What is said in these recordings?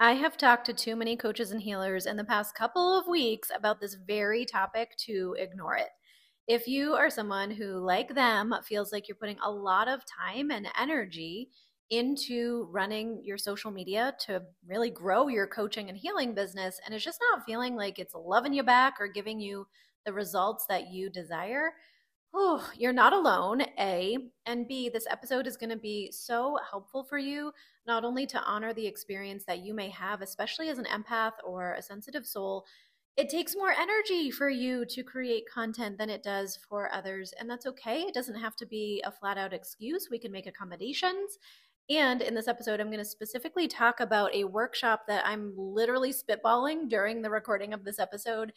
I have talked to too many coaches and healers in the past couple of weeks about this very topic to ignore it. If you are someone who, like them, feels like you're putting a lot of time and energy into running your social media to really grow your coaching and healing business, and it's just not feeling like it's loving you back or giving you the results that you desire, oh, you're not alone, A. And B, this episode is going to be so helpful for you, not only to honor the experience that you may have, especially as an empath or a sensitive soul. It takes more energy for you to create content than it does for others. And that's okay. It doesn't have to be a flat out excuse. We can make accommodations. And in this episode, I'm going to specifically talk about a workshop that I'm literally spitballing during the recording of this episode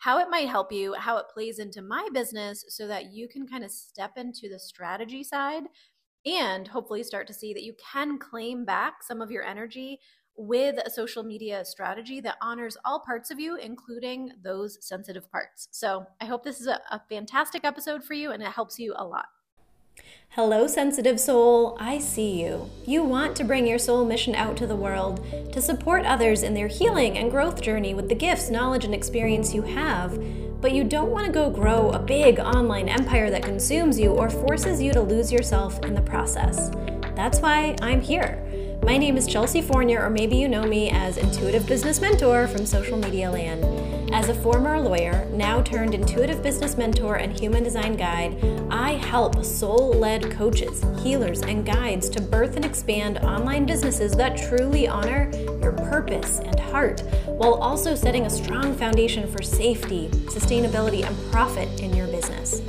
how it might help you, how it plays into my business so that you can kind of step into the strategy side and hopefully start to see that you can claim back some of your energy with a social media strategy that honors all parts of you, including those sensitive parts. So I hope this is a, a fantastic episode for you and it helps you a lot. Hello, sensitive soul. I see you. You want to bring your soul mission out to the world to support others in their healing and growth journey with the gifts, knowledge, and experience you have, but you don't want to go grow a big online empire that consumes you or forces you to lose yourself in the process. That's why I'm here. My name is Chelsea Fournier, or maybe you know me as Intuitive Business Mentor from Social Media Land. As a former lawyer, now turned intuitive business mentor and human design guide, I help soul led coaches, healers, and guides to birth and expand online businesses that truly honor your purpose and heart, while also setting a strong foundation for safety, sustainability, and profit in your business.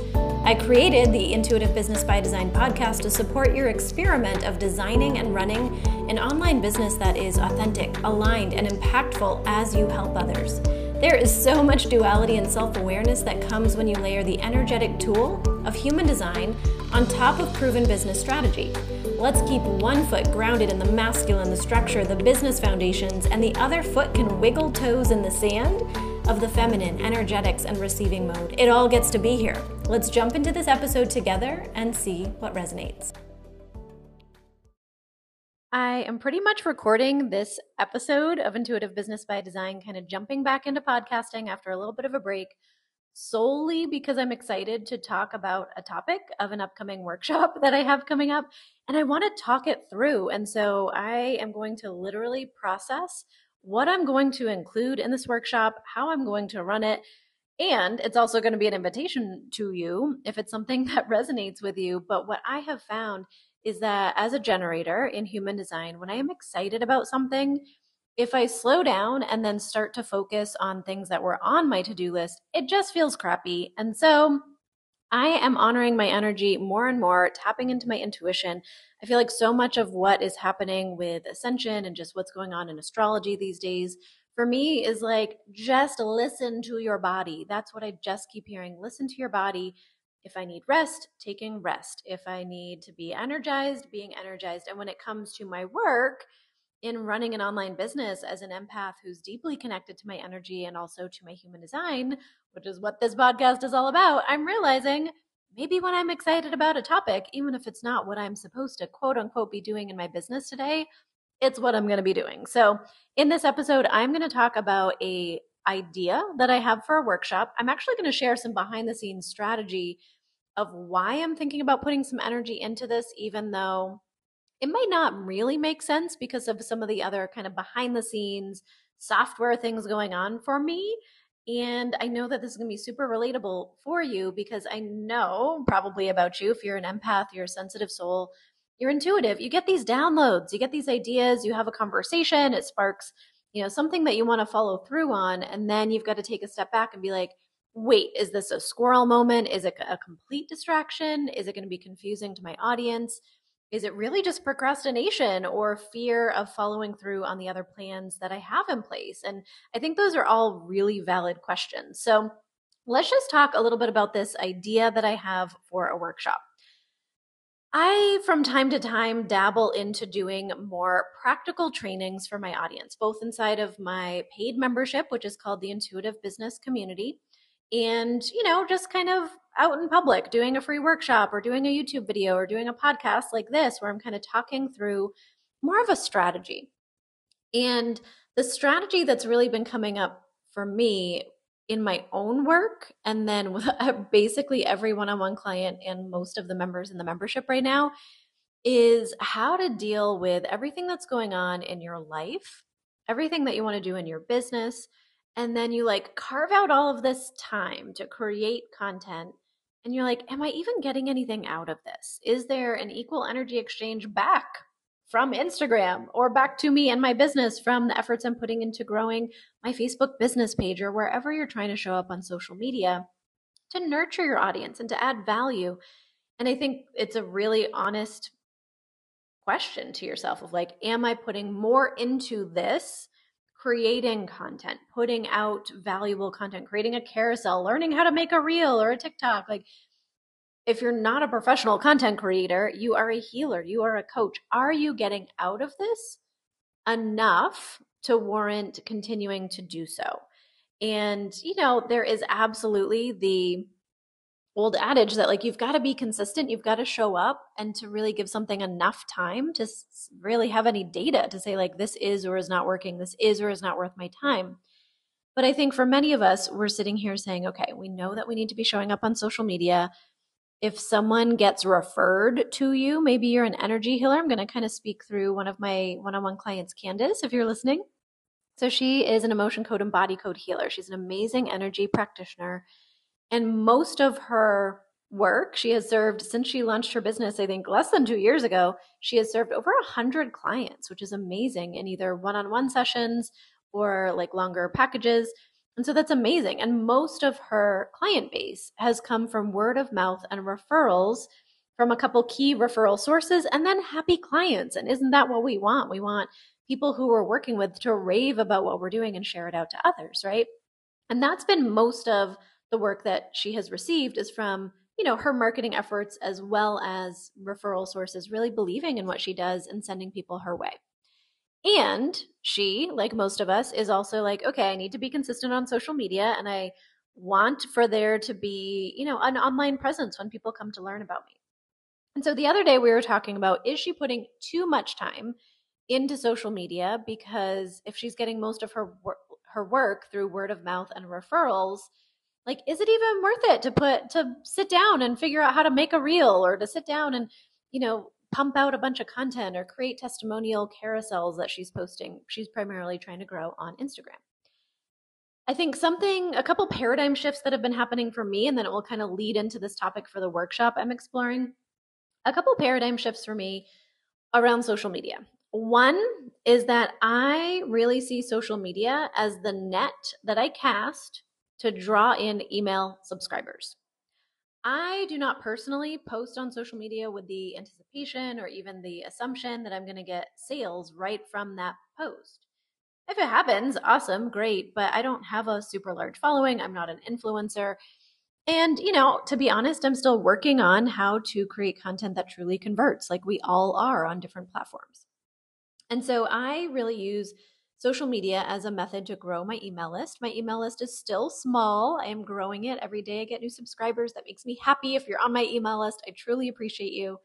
I created the Intuitive Business by Design podcast to support your experiment of designing and running an online business that is authentic, aligned, and impactful as you help others. There is so much duality and self awareness that comes when you layer the energetic tool of human design on top of proven business strategy. Let's keep one foot grounded in the masculine, the structure, the business foundations, and the other foot can wiggle toes in the sand of the feminine, energetics, and receiving mode. It all gets to be here. Let's jump into this episode together and see what resonates. I am pretty much recording this episode of Intuitive Business by Design, kind of jumping back into podcasting after a little bit of a break, solely because I'm excited to talk about a topic of an upcoming workshop that I have coming up. And I want to talk it through. And so I am going to literally process what I'm going to include in this workshop, how I'm going to run it. And it's also going to be an invitation to you if it's something that resonates with you. But what I have found is that as a generator in human design, when I am excited about something, if I slow down and then start to focus on things that were on my to do list, it just feels crappy. And so I am honoring my energy more and more, tapping into my intuition. I feel like so much of what is happening with ascension and just what's going on in astrology these days for me is like just listen to your body. That's what I just keep hearing. Listen to your body. If I need rest, taking rest. If I need to be energized, being energized. And when it comes to my work, in running an online business as an empath who's deeply connected to my energy and also to my human design, which is what this podcast is all about, I'm realizing maybe when I'm excited about a topic, even if it's not what I'm supposed to quote unquote be doing in my business today, it's what I'm going to be doing. So, in this episode, I'm going to talk about a idea that I have for a workshop. I'm actually going to share some behind the scenes strategy of why I'm thinking about putting some energy into this even though it might not really make sense because of some of the other kind of behind the scenes software things going on for me. And I know that this is going to be super relatable for you because I know probably about you if you're an empath, you're a sensitive soul, you're intuitive. You get these downloads, you get these ideas, you have a conversation, it sparks, you know, something that you want to follow through on and then you've got to take a step back and be like, "Wait, is this a squirrel moment? Is it a complete distraction? Is it going to be confusing to my audience?" Is it really just procrastination or fear of following through on the other plans that I have in place? And I think those are all really valid questions. So let's just talk a little bit about this idea that I have for a workshop. I, from time to time, dabble into doing more practical trainings for my audience, both inside of my paid membership, which is called the Intuitive Business Community, and, you know, just kind of out in public doing a free workshop or doing a YouTube video or doing a podcast like this where I'm kind of talking through more of a strategy. And the strategy that's really been coming up for me in my own work and then with basically every one-on-one client and most of the members in the membership right now is how to deal with everything that's going on in your life, everything that you want to do in your business, and then you like carve out all of this time to create content and you're like, am I even getting anything out of this? Is there an equal energy exchange back from Instagram or back to me and my business from the efforts I'm putting into growing my Facebook business page or wherever you're trying to show up on social media to nurture your audience and to add value? And I think it's a really honest question to yourself of like, am I putting more into this? Creating content, putting out valuable content, creating a carousel, learning how to make a reel or a TikTok. Like, if you're not a professional content creator, you are a healer, you are a coach. Are you getting out of this enough to warrant continuing to do so? And, you know, there is absolutely the old adage that like you've got to be consistent you've got to show up and to really give something enough time to really have any data to say like this is or is not working this is or is not worth my time. But i think for many of us we're sitting here saying okay we know that we need to be showing up on social media. If someone gets referred to you maybe you're an energy healer i'm going to kind of speak through one of my one-on-one clients candace if you're listening. So she is an emotion code and body code healer. She's an amazing energy practitioner and most of her work, she has served since she launched her business, I think less than two years ago, she has served over a hundred clients, which is amazing in either one-on-one sessions or like longer packages. And so that's amazing. And most of her client base has come from word of mouth and referrals from a couple key referral sources and then happy clients. And isn't that what we want? We want people who we're working with to rave about what we're doing and share it out to others, right? And that's been most of the work that she has received is from you know her marketing efforts as well as referral sources really believing in what she does and sending people her way. And she like most of us is also like okay i need to be consistent on social media and i want for there to be you know an online presence when people come to learn about me. And so the other day we were talking about is she putting too much time into social media because if she's getting most of her her work through word of mouth and referrals like is it even worth it to put to sit down and figure out how to make a reel or to sit down and you know pump out a bunch of content or create testimonial carousels that she's posting she's primarily trying to grow on instagram? I think something a couple paradigm shifts that have been happening for me and then it will kind of lead into this topic for the workshop i'm exploring. A couple paradigm shifts for me around social media. One is that i really see social media as the net that i cast to draw in email subscribers. I do not personally post on social media with the anticipation or even the assumption that I'm going to get sales right from that post. If it happens, awesome, great, but I don't have a super large following. I'm not an influencer. And, you know, to be honest, I'm still working on how to create content that truly converts, like we all are on different platforms. And so I really use social media as a method to grow my email list. My email list is still small. I am growing it every day. I get new subscribers. That makes me happy. If you're on my email list, I truly appreciate you.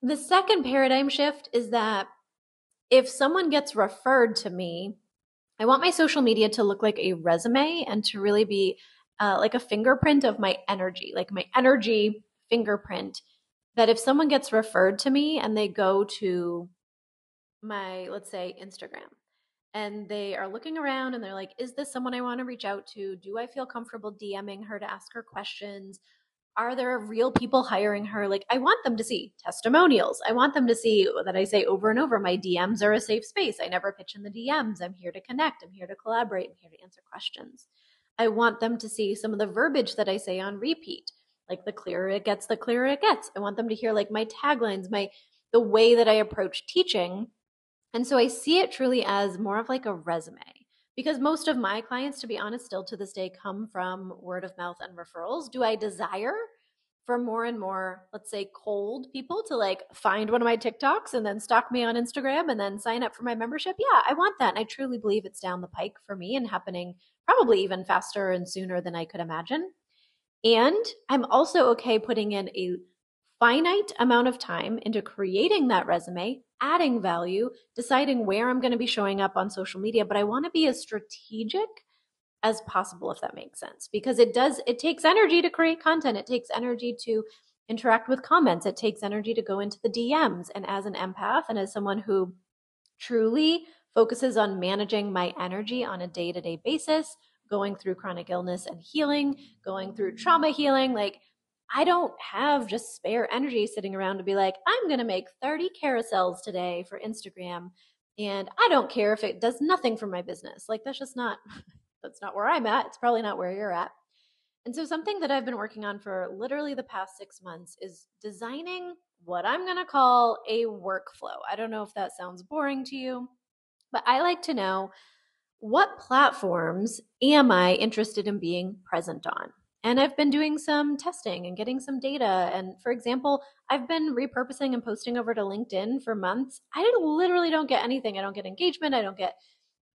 The second paradigm shift is that if someone gets referred to me, I want my social media to look like a resume and to really be uh, like a fingerprint of my energy, like my energy fingerprint. That if someone gets referred to me and they go to my, let's say, Instagram, and they are looking around and they're like, is this someone I want to reach out to? Do I feel comfortable DMing her to ask her questions? Are there real people hiring her? Like, I want them to see testimonials. I want them to see that I say over and over my DMs are a safe space. I never pitch in the DMs. I'm here to connect. I'm here to collaborate. I'm here to answer questions. I want them to see some of the verbiage that I say on repeat. Like, the clearer it gets, the clearer it gets. I want them to hear like my taglines, my the way that I approach teaching and so I see it truly as more of like a resume because most of my clients, to be honest, still to this day come from word of mouth and referrals. Do I desire for more and more, let's say, cold people to like find one of my TikToks and then stalk me on Instagram and then sign up for my membership? Yeah, I want that. And I truly believe it's down the pike for me and happening probably even faster and sooner than I could imagine. And I'm also okay putting in a finite amount of time into creating that resume adding value, deciding where I'm going to be showing up on social media, but I want to be as strategic as possible if that makes sense because it does it takes energy to create content. It takes energy to interact with comments. It takes energy to go into the DMs and as an empath and as someone who truly focuses on managing my energy on a day-to-day basis going through chronic illness and healing going through trauma healing like I don't have just spare energy sitting around to be like, I'm going to make 30 carousels today for Instagram. And I don't care if it does nothing for my business. Like, that's just not, that's not where I'm at. It's probably not where you're at. And so, something that I've been working on for literally the past six months is designing what I'm going to call a workflow. I don't know if that sounds boring to you, but I like to know what platforms am I interested in being present on? And I've been doing some testing and getting some data. And for example, I've been repurposing and posting over to LinkedIn for months. I literally don't get anything. I don't get engagement. I don't get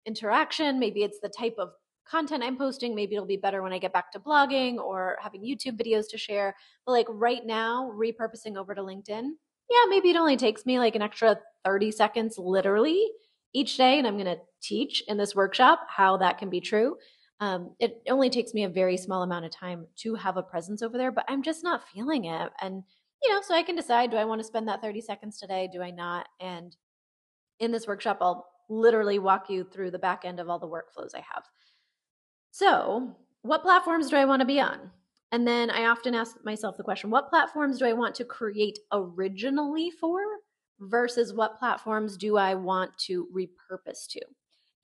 interaction. Maybe it's the type of content I'm posting. Maybe it'll be better when I get back to blogging or having YouTube videos to share. But like right now, repurposing over to LinkedIn, yeah, maybe it only takes me like an extra 30 seconds literally each day. And I'm going to teach in this workshop how that can be true. Um, it only takes me a very small amount of time to have a presence over there, but I'm just not feeling it. And, you know, so I can decide do I want to spend that 30 seconds today? Do I not? And in this workshop, I'll literally walk you through the back end of all the workflows I have. So, what platforms do I want to be on? And then I often ask myself the question what platforms do I want to create originally for versus what platforms do I want to repurpose to?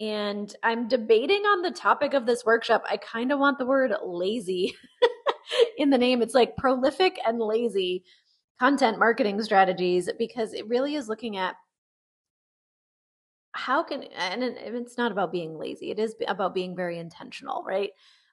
And I'm debating on the topic of this workshop. I kind of want the word lazy in the name. It's like prolific and lazy content marketing strategies because it really is looking at how can, and it's not about being lazy, it is about being very intentional, right?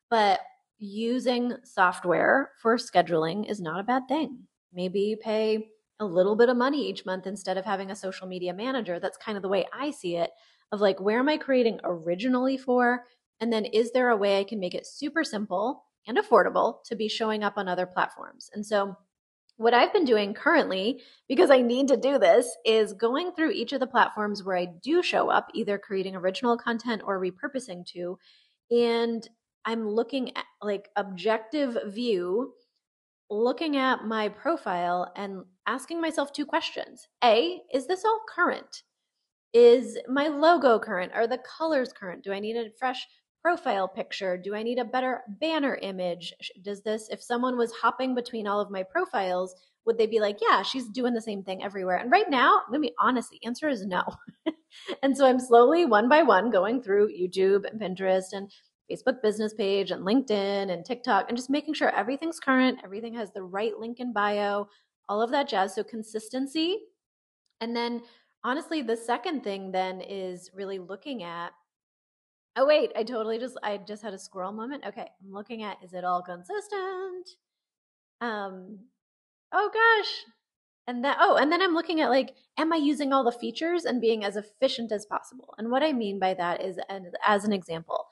But using software for scheduling is not a bad thing. Maybe you pay a little bit of money each month instead of having a social media manager. That's kind of the way I see it of like, where am I creating originally for? And then is there a way I can make it super simple and affordable to be showing up on other platforms? And so, what I've been doing currently, because I need to do this, is going through each of the platforms where I do show up, either creating original content or repurposing to. And I'm looking at like objective view, looking at my profile and asking myself two questions. A, is this all current? Is my logo current? Are the colors current? Do I need a fresh profile picture? Do I need a better banner image? Does this, if someone was hopping between all of my profiles, would they be like, yeah, she's doing the same thing everywhere? And right now, let me be honest, the answer is no. and so I'm slowly, one by one, going through YouTube and Pinterest and Facebook business page and LinkedIn and TikTok and just making sure everything's current, everything has the right link in bio, all of that jazz. So consistency. And then honestly, the second thing then is really looking at oh wait i totally just i just had a squirrel moment okay i'm looking at is it all consistent? Um oh gosh and then oh and then i'm looking at like am i using all the features and being as efficient as possible? And what i mean by that is and as an example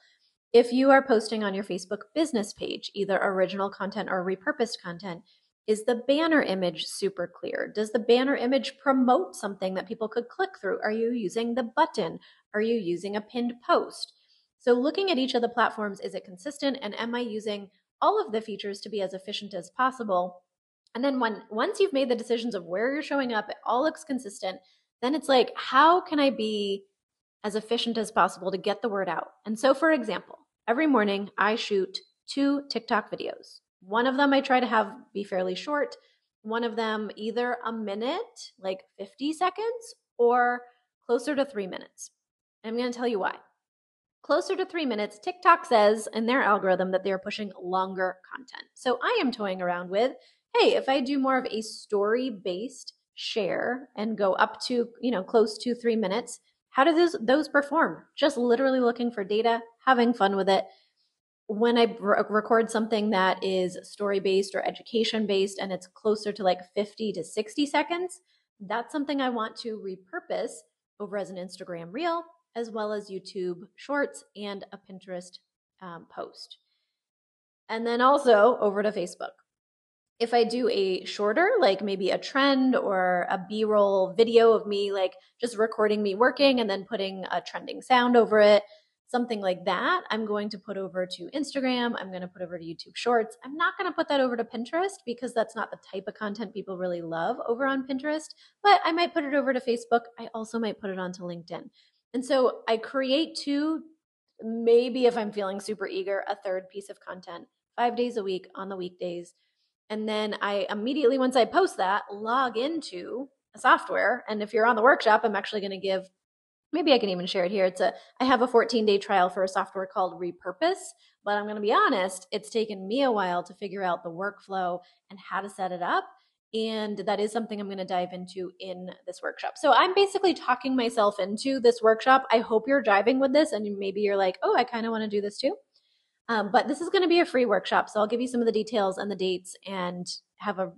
if you are posting on your facebook business page either original content or repurposed content is the banner image super clear? Does the banner image promote something that people could click through? Are you using the button? Are you using a pinned post? So, looking at each of the platforms, is it consistent? And am I using all of the features to be as efficient as possible? And then, when, once you've made the decisions of where you're showing up, it all looks consistent, then it's like, how can I be as efficient as possible to get the word out? And so, for example, every morning I shoot two TikTok videos. One of them I try to have be fairly short. One of them either a minute, like 50 seconds, or closer to three minutes. I'm going to tell you why. Closer to three minutes, TikTok says in their algorithm that they're pushing longer content. So I am toying around with hey, if I do more of a story based share and go up to, you know, close to three minutes, how do those, those perform? Just literally looking for data, having fun with it, when I record something that is story based or education based and it's closer to like 50 to 60 seconds, that's something I want to repurpose over as an Instagram reel, as well as YouTube shorts and a Pinterest um, post. And then also over to Facebook. if I do a shorter, like maybe a trend or a B roll video of me, like just recording me working and then putting a trending sound over it, something like that, I'm going to put over to Instagram. I'm going to put over to YouTube Shorts. I'm not going to put that over to Pinterest because that's not the type of content people really love over on Pinterest, but I might put it over to Facebook. I also might put it onto LinkedIn. And so I create two, maybe if I'm feeling super eager, a third piece of content five days a week on the weekdays. And then I immediately, once I post that, log into a software. And if you're on the workshop, I'm actually going to give maybe I can even share it here. It's a I have a 14 day trial for a software called Repurpose, but I'm going to be honest, it's taken me a while to figure out the workflow and how to set it up. And that is something I'm going to dive into in this workshop. So I'm basically talking myself into this workshop. I hope you're driving with this and maybe you're like, oh, I kind of want to do this too. Um, but this is going to be a free workshop. So I'll give you some of the details and the dates and have a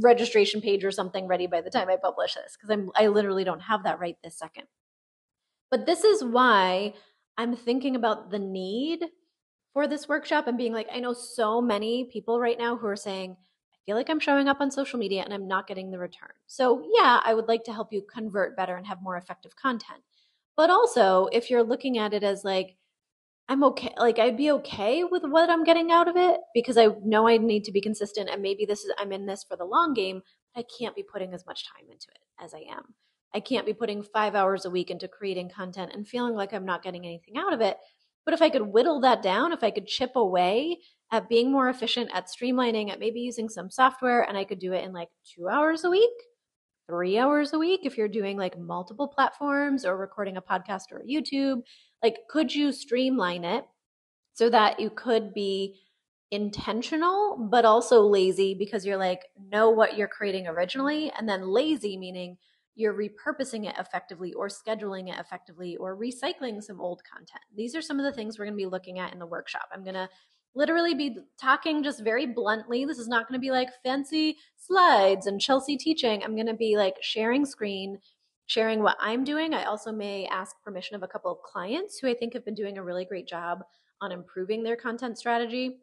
registration page or something ready by the time I publish this because I'm I literally don't have that right this second. But this is why I'm thinking about the need for this workshop and being like, I know so many people right now who are saying, I feel like I'm showing up on social media and I'm not getting the return. So, yeah, I would like to help you convert better and have more effective content. But also, if you're looking at it as like, I'm okay, like I'd be okay with what I'm getting out of it because I know I need to be consistent and maybe this is I'm in this for the long game, but I can't be putting as much time into it as I am. I can't be putting five hours a week into creating content and feeling like I'm not getting anything out of it. But if I could whittle that down, if I could chip away at being more efficient, at streamlining, at maybe using some software, and I could do it in like two hours a week, three hours a week, if you're doing like multiple platforms or recording a podcast or YouTube, like could you streamline it so that you could be intentional but also lazy because you're like know what you're creating originally and then lazy meaning you're repurposing it effectively or scheduling it effectively or recycling some old content. These are some of the things we're going to be looking at in the workshop. I'm going to literally be talking just very bluntly. This is not going to be like fancy slides and Chelsea teaching. I'm going to be like sharing screen, sharing what I'm doing. I also may ask permission of a couple of clients who I think have been doing a really great job on improving their content strategy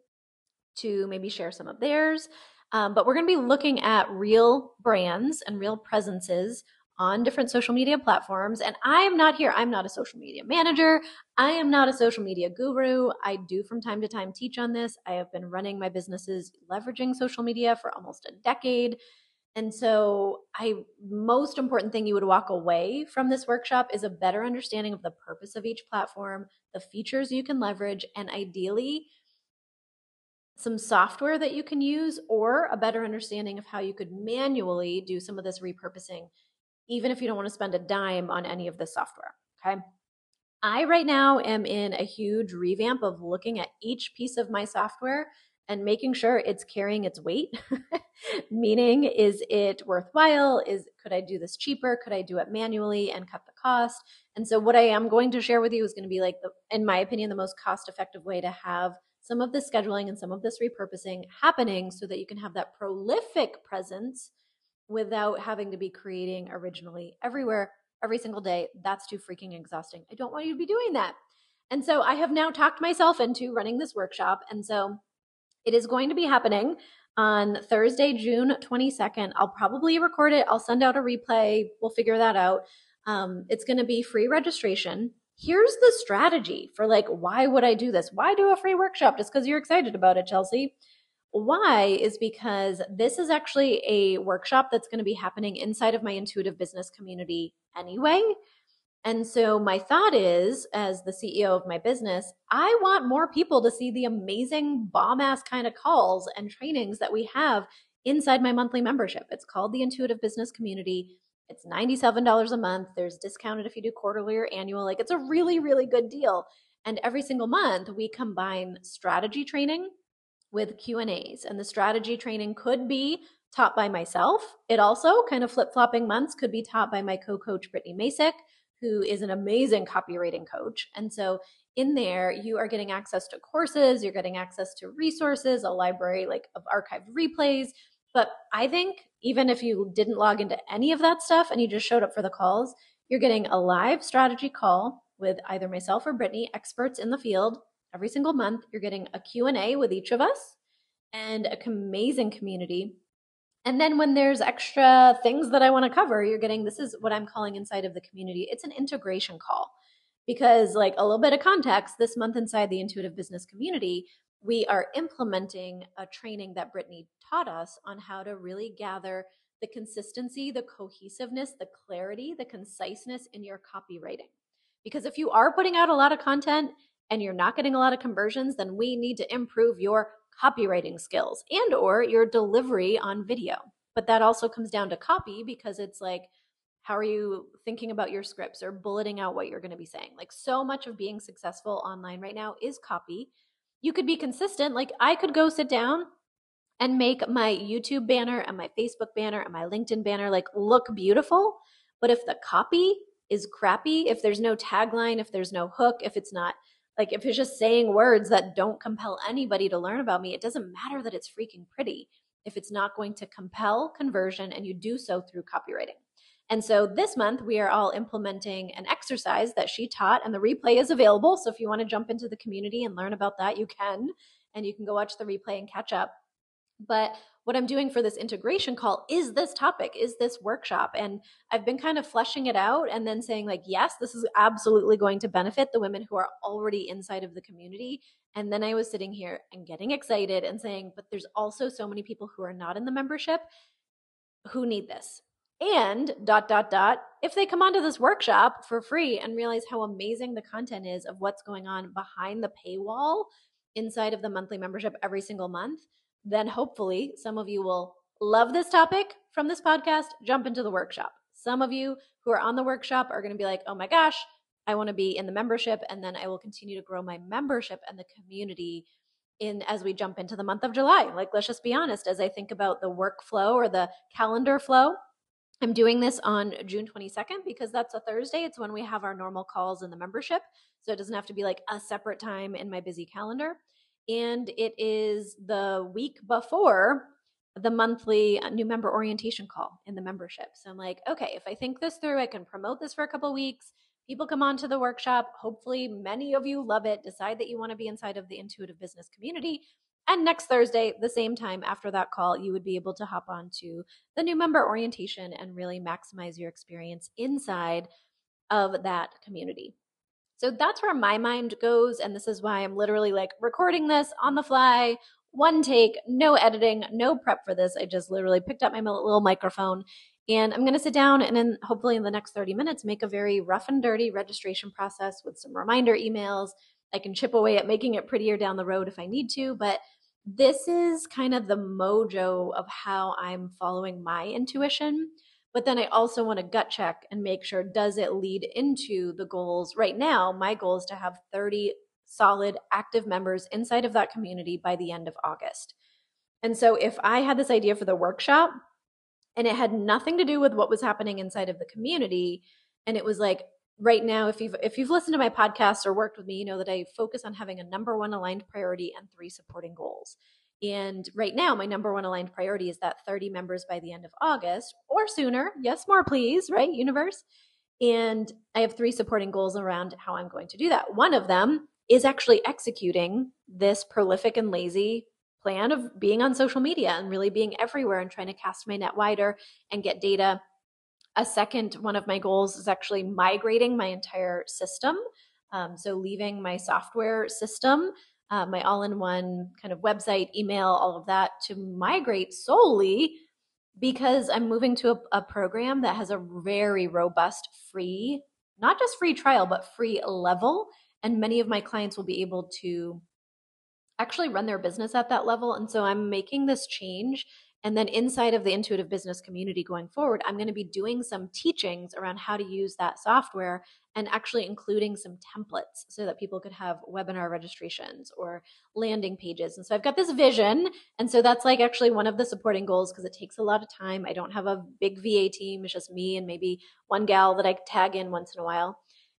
to maybe share some of theirs. Um, but we're going to be looking at real brands and real presences on different social media platforms. And I am not here, I'm not a social media manager. I am not a social media guru. I do from time to time teach on this. I have been running my businesses leveraging social media for almost a decade. And so, I most important thing you would walk away from this workshop is a better understanding of the purpose of each platform, the features you can leverage, and ideally some software that you can use or a better understanding of how you could manually do some of this repurposing even if you don't want to spend a dime on any of this software. Okay. I right now am in a huge revamp of looking at each piece of my software and making sure it's carrying its weight. Meaning, is it worthwhile? Is could I do this cheaper? Could I do it manually and cut the cost? And so, what I am going to share with you is going to be like, the, in my opinion, the most cost-effective way to have some of this scheduling and some of this repurposing happening, so that you can have that prolific presence without having to be creating originally everywhere every single day. That's too freaking exhausting. I don't want you to be doing that. And so I have now talked myself into running this workshop. And so it is going to be happening on Thursday, June 22nd. I'll probably record it, I'll send out a replay. We'll figure that out. Um, it's going to be free registration. Here's the strategy for like, why would I do this? Why do a free workshop? Just because you're excited about it, Chelsea. Why is because this is actually a workshop that's going to be happening inside of my intuitive business community anyway. And so my thought is, as the CEO of my business, I want more people to see the amazing bomb ass kind of calls and trainings that we have inside my monthly membership. It's called the Intuitive Business Community. It's $97 a month. There's discounted if you do quarterly or annual. Like it's a really, really good deal. And every single month we combine strategy training with Q&As and the strategy training could be taught by myself. It also kind of flip-flopping months could be taught by my co-coach Brittany Masick, who is an amazing copywriting coach. And so in there you are getting access to courses, you're getting access to resources, a library like of archived replays, but I think even if you didn't log into any of that stuff and you just showed up for the calls, you're getting a live strategy call with either myself or Brittany, experts in the field, every single month you're getting a q&a with each of us and a amazing community And then when there's extra things that I want to cover, you're getting this is what I'm calling inside of the community. It's an integration call because, like, a little bit of context this month inside the intuitive business community, we are implementing a training that Brittany taught us on how to really gather the consistency, the cohesiveness, the clarity, the conciseness in your copywriting. Because if you are putting out a lot of content and you're not getting a lot of conversions, then we need to improve your copywriting skills and or your delivery on video. But that also comes down to copy because it's like how are you thinking about your scripts or bulleting out what you're going to be saying? Like so much of being successful online right now is copy. You could be consistent. Like I could go sit down and make my YouTube banner and my Facebook banner and my LinkedIn banner like look beautiful. But if the copy is crappy, if there's no tagline, if there's no hook, if it's not like if it's just saying words that don't compel anybody to learn about me, it doesn't matter that it's freaking pretty if it's not going to compel conversion and you do so through copywriting. And so this month, we are all implementing an exercise that she taught, and the replay is available. So if you want to jump into the community and learn about that, you can. And you can go watch the replay and catch up. But what I'm doing for this integration call is this topic, is this workshop. And I've been kind of fleshing it out and then saying, like, yes, this is absolutely going to benefit the women who are already inside of the community. And then I was sitting here and getting excited and saying, but there's also so many people who are not in the membership who need this. And dot, dot, dot, if they come onto this workshop for free and realize how amazing the content is of what's going on behind the paywall inside of the monthly membership every single month, then hopefully some of you will love this topic from this podcast, jump into the workshop. Some of you who are on the workshop are going to be like, oh my gosh, I want to be in the membership. And then I will continue to grow my membership and the community in as we jump into the month of July. Like, let's just be honest, as I think about the workflow or the calendar flow, I'm doing this on June 22nd because that's a Thursday. It's when we have our normal calls in the membership. So it doesn't have to be like a separate time in my busy calendar and it is the week before the monthly uh, new member orientation call in the membership. So I'm like, okay, if I think this through, I can promote this for a couple weeks. People come on to the workshop. Hopefully, many of you love it. Decide that you want to be inside of the intuitive business community. And next Thursday, the same time after that call, you would be able to hop on to the new member orientation and really maximize your experience inside of that community. So that's where my mind goes. And this is why I'm literally like recording this on the fly, one take, no editing, no prep for this. I just literally picked up my little microphone and I'm going to sit down and then hopefully in the next 30 minutes make a very rough and dirty registration process with some reminder emails. I can chip away at making it prettier down the road if I need to, but this is kind of the mojo of how I'm following my intuition. But then I also want to gut check and make sure does it lead into the goals? Right now, my goal is to have 30 solid active members inside of that community by the end of August. And so if I had this idea for the workshop and it had nothing to do with what was happening inside of the community and it was like right now if you've if you've listened to my podcast or worked with me you know that I focus on having a number one aligned priority and three supporting goals. And right now, my number one aligned priority is that 30 members by the end of August or sooner. Yes, more please, right, universe? And I have three supporting goals around how I'm going to do that. One of them is actually executing this prolific and lazy plan of being on social media and really being everywhere and trying to cast my net wider and get data. A second one of my goals is actually migrating my entire system. Um, so, leaving my software system uh, my all in one kind of website, email, all of that to migrate solely because I'm moving to a, a, program that has a very robust free, not just free trial, but free level. And many of my clients will be able to actually run their business at that level. And so I'm making this change and then inside of the intuitive business community going forward, I'm going to be doing some teachings around how to use that software and actually including some templates so that people could have webinar registrations or landing pages. And so I've got this vision. And so that's like actually one of the supporting goals because it takes a lot of time. I don't have a big VA team, it's just me and maybe one gal that I tag in once in a while.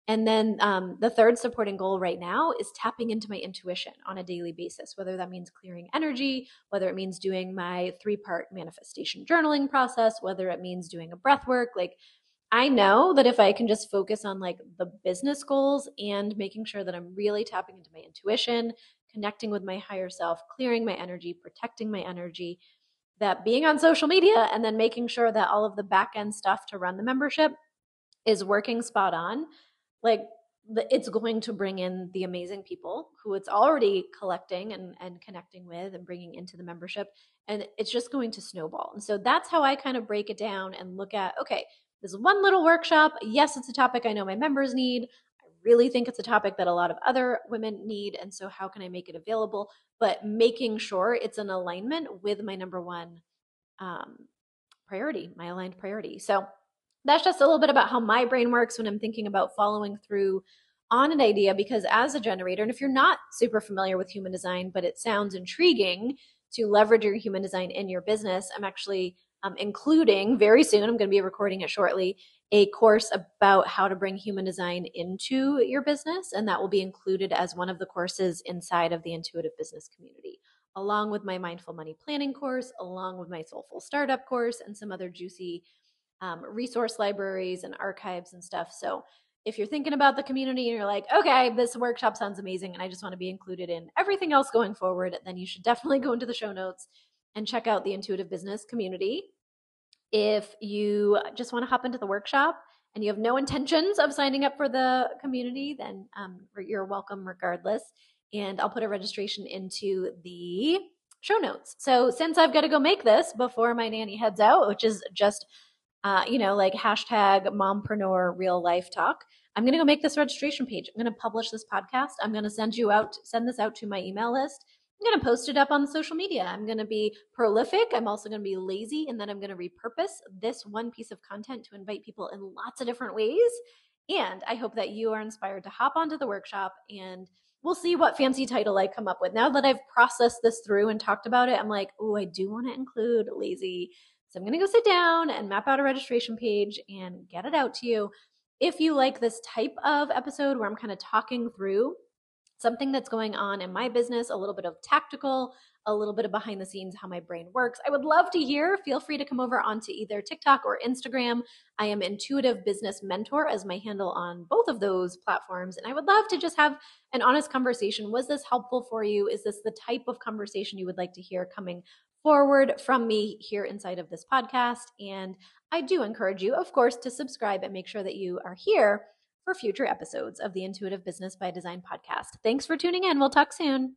And then um, the third supporting goal right now is tapping into my intuition on a daily basis, whether that means clearing energy, whether it means doing my three part manifestation journaling process, whether it means doing a breath work. Like, I know that if I can just focus on like the business goals and making sure that I'm really tapping into my intuition, connecting with my higher self, clearing my energy, protecting my energy, that being on social media and then making sure that all of the back end stuff to run the membership is working spot on, like it's going to bring in the amazing people who it's already collecting and, and connecting with and bringing into the membership. And it's just going to snowball. And so that's how I kind of break it down and look at okay, this is one little workshop. Yes, it's a topic I know my members need. I really think it's a topic that a lot of other women need. And so, how can I make it available? But making sure it's in alignment with my number one um, priority, my aligned priority. So, that's just a little bit about how my brain works when I'm thinking about following through on an idea. Because as a generator, and if you're not super familiar with human design, but it sounds intriguing to leverage your human design in your business, I'm actually um, including very soon, I'm going to be recording it shortly, a course about how to bring human design into your business. And that will be included as one of the courses inside of the intuitive business community, along with my mindful money planning course, along with my soulful startup course, and some other juicy um, resource libraries and archives and stuff. So if you're thinking about the community and you're like, okay, this workshop sounds amazing and I just want to be included in everything else going forward, then you should definitely go into the show notes and check out the intuitive business community. If you just want to hop into the workshop and you have no intentions of signing up for the community, then um, you're welcome regardless. And I'll put a registration into the show notes. So since I've got to go make this before my nanny heads out, which is just uh, you know, like hashtag mompreneur real life talk. I'm going to go make this registration page. I'm going to publish this podcast. I'm going to send you out, send this out to my email list. I'm going to post it up on social media. I'm going to be prolific. I'm also going to be lazy. And then I'm going to repurpose this one piece of content to invite people in lots of different ways. And I hope that you are inspired to hop onto the workshop and we'll see what fancy title I come up with. Now that I've processed this through and talked about it, I'm like, oh, I do want to include lazy so I'm going to go sit down and map out a registration page and get it out to you. If you like this type of episode where I'm kind of talking through something that's going on in my business, a little bit of tactical, a little bit of behind the scenes, how my brain works. I would love to hear. Feel free to come over onto either TikTok or Instagram. I am Intuitive Business Mentor as my handle on both of those platforms. And I would love to just have an honest conversation. Was this helpful for you? Is this the type of conversation you would like to hear coming forward from me here inside of this podcast. And I do encourage you, of course, to subscribe and make sure that you are here for future episodes of the Intuitive Business by Design podcast. Thanks for tuning in. We'll talk soon.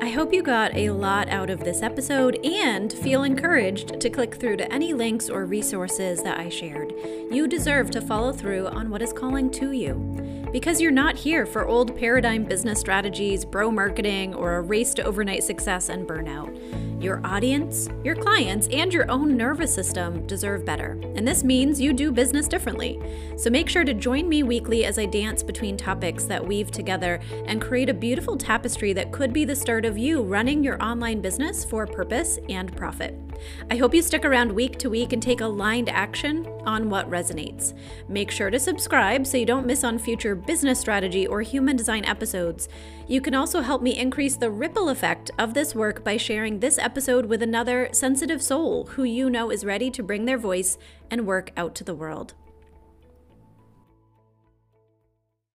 I hope you got a lot out of this episode and feel encouraged to click through to any links or resources that I shared. You deserve to follow through on what is calling to you. Because you're not here for old paradigm business strategies, bro marketing, or a race to overnight success and burnout. Your audience, your clients, and your own nervous system deserve better. And this means you do business differently. So make sure to join me weekly as I dance between topics that weave together and create a beautiful tapestry that could be the start of you running your online business for purpose and profit. I hope you stick around week to week and take aligned action on what resonates. Make sure to subscribe so you don't miss on future business strategy or human design episodes. You can also help me increase the ripple effect of this work by sharing this episode with another sensitive soul who you know is ready to bring their voice and work out to the world.